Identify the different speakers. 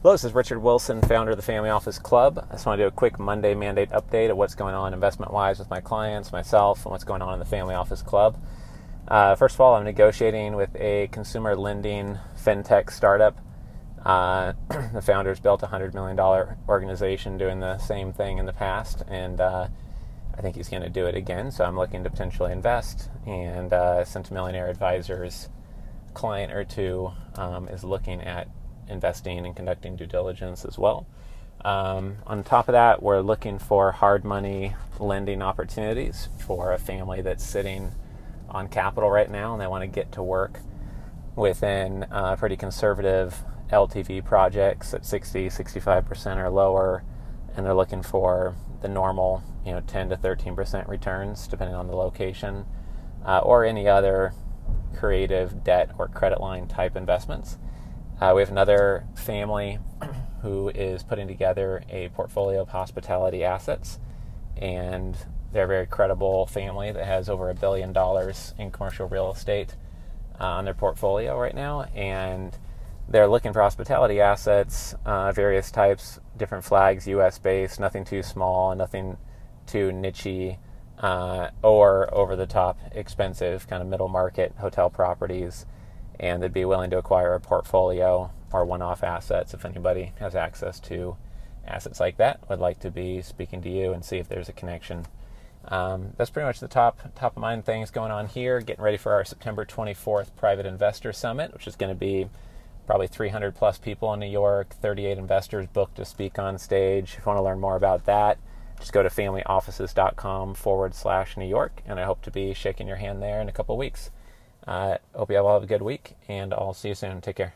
Speaker 1: Hello, this is Richard Wilson, founder of the Family Office Club. I just want to do a quick Monday mandate update of what's going on investment wise with my clients, myself, and what's going on in the Family Office Club. Uh, first of all, I'm negotiating with a consumer lending fintech startup. Uh, the founders built a $100 million organization doing the same thing in the past, and uh, I think he's going to do it again. So I'm looking to potentially invest. And uh, Centimillionaire Advisors client or two um, is looking at investing and conducting due diligence as well. Um, on top of that, we're looking for hard money lending opportunities for a family that's sitting on capital right now and they want to get to work within uh, pretty conservative LTV projects at 60, 65% or lower, and they're looking for the normal, you know, 10 to 13% returns depending on the location, uh, or any other creative debt or credit line type investments. Uh, we have another family who is putting together a portfolio of hospitality assets, and they're a very credible family that has over a billion dollars in commercial real estate uh, on their portfolio right now, and they're looking for hospitality assets, uh, various types, different flags, U.S. based, nothing too small, nothing too nichey, uh, or over the top expensive, kind of middle market hotel properties and they'd be willing to acquire a portfolio or one-off assets if anybody has access to assets like that. Would like to be speaking to you and see if there's a connection. Um, that's pretty much the top top of mind things going on here. Getting ready for our september 24th private investor summit which is going to be probably 300 plus people in new york 38 investors booked to speak on stage. If you want to learn more about that just go to familyoffices.com forward slash new york and i hope to be shaking your hand there in a couple weeks uh, hope you all have a good week, and I'll see you soon. Take care.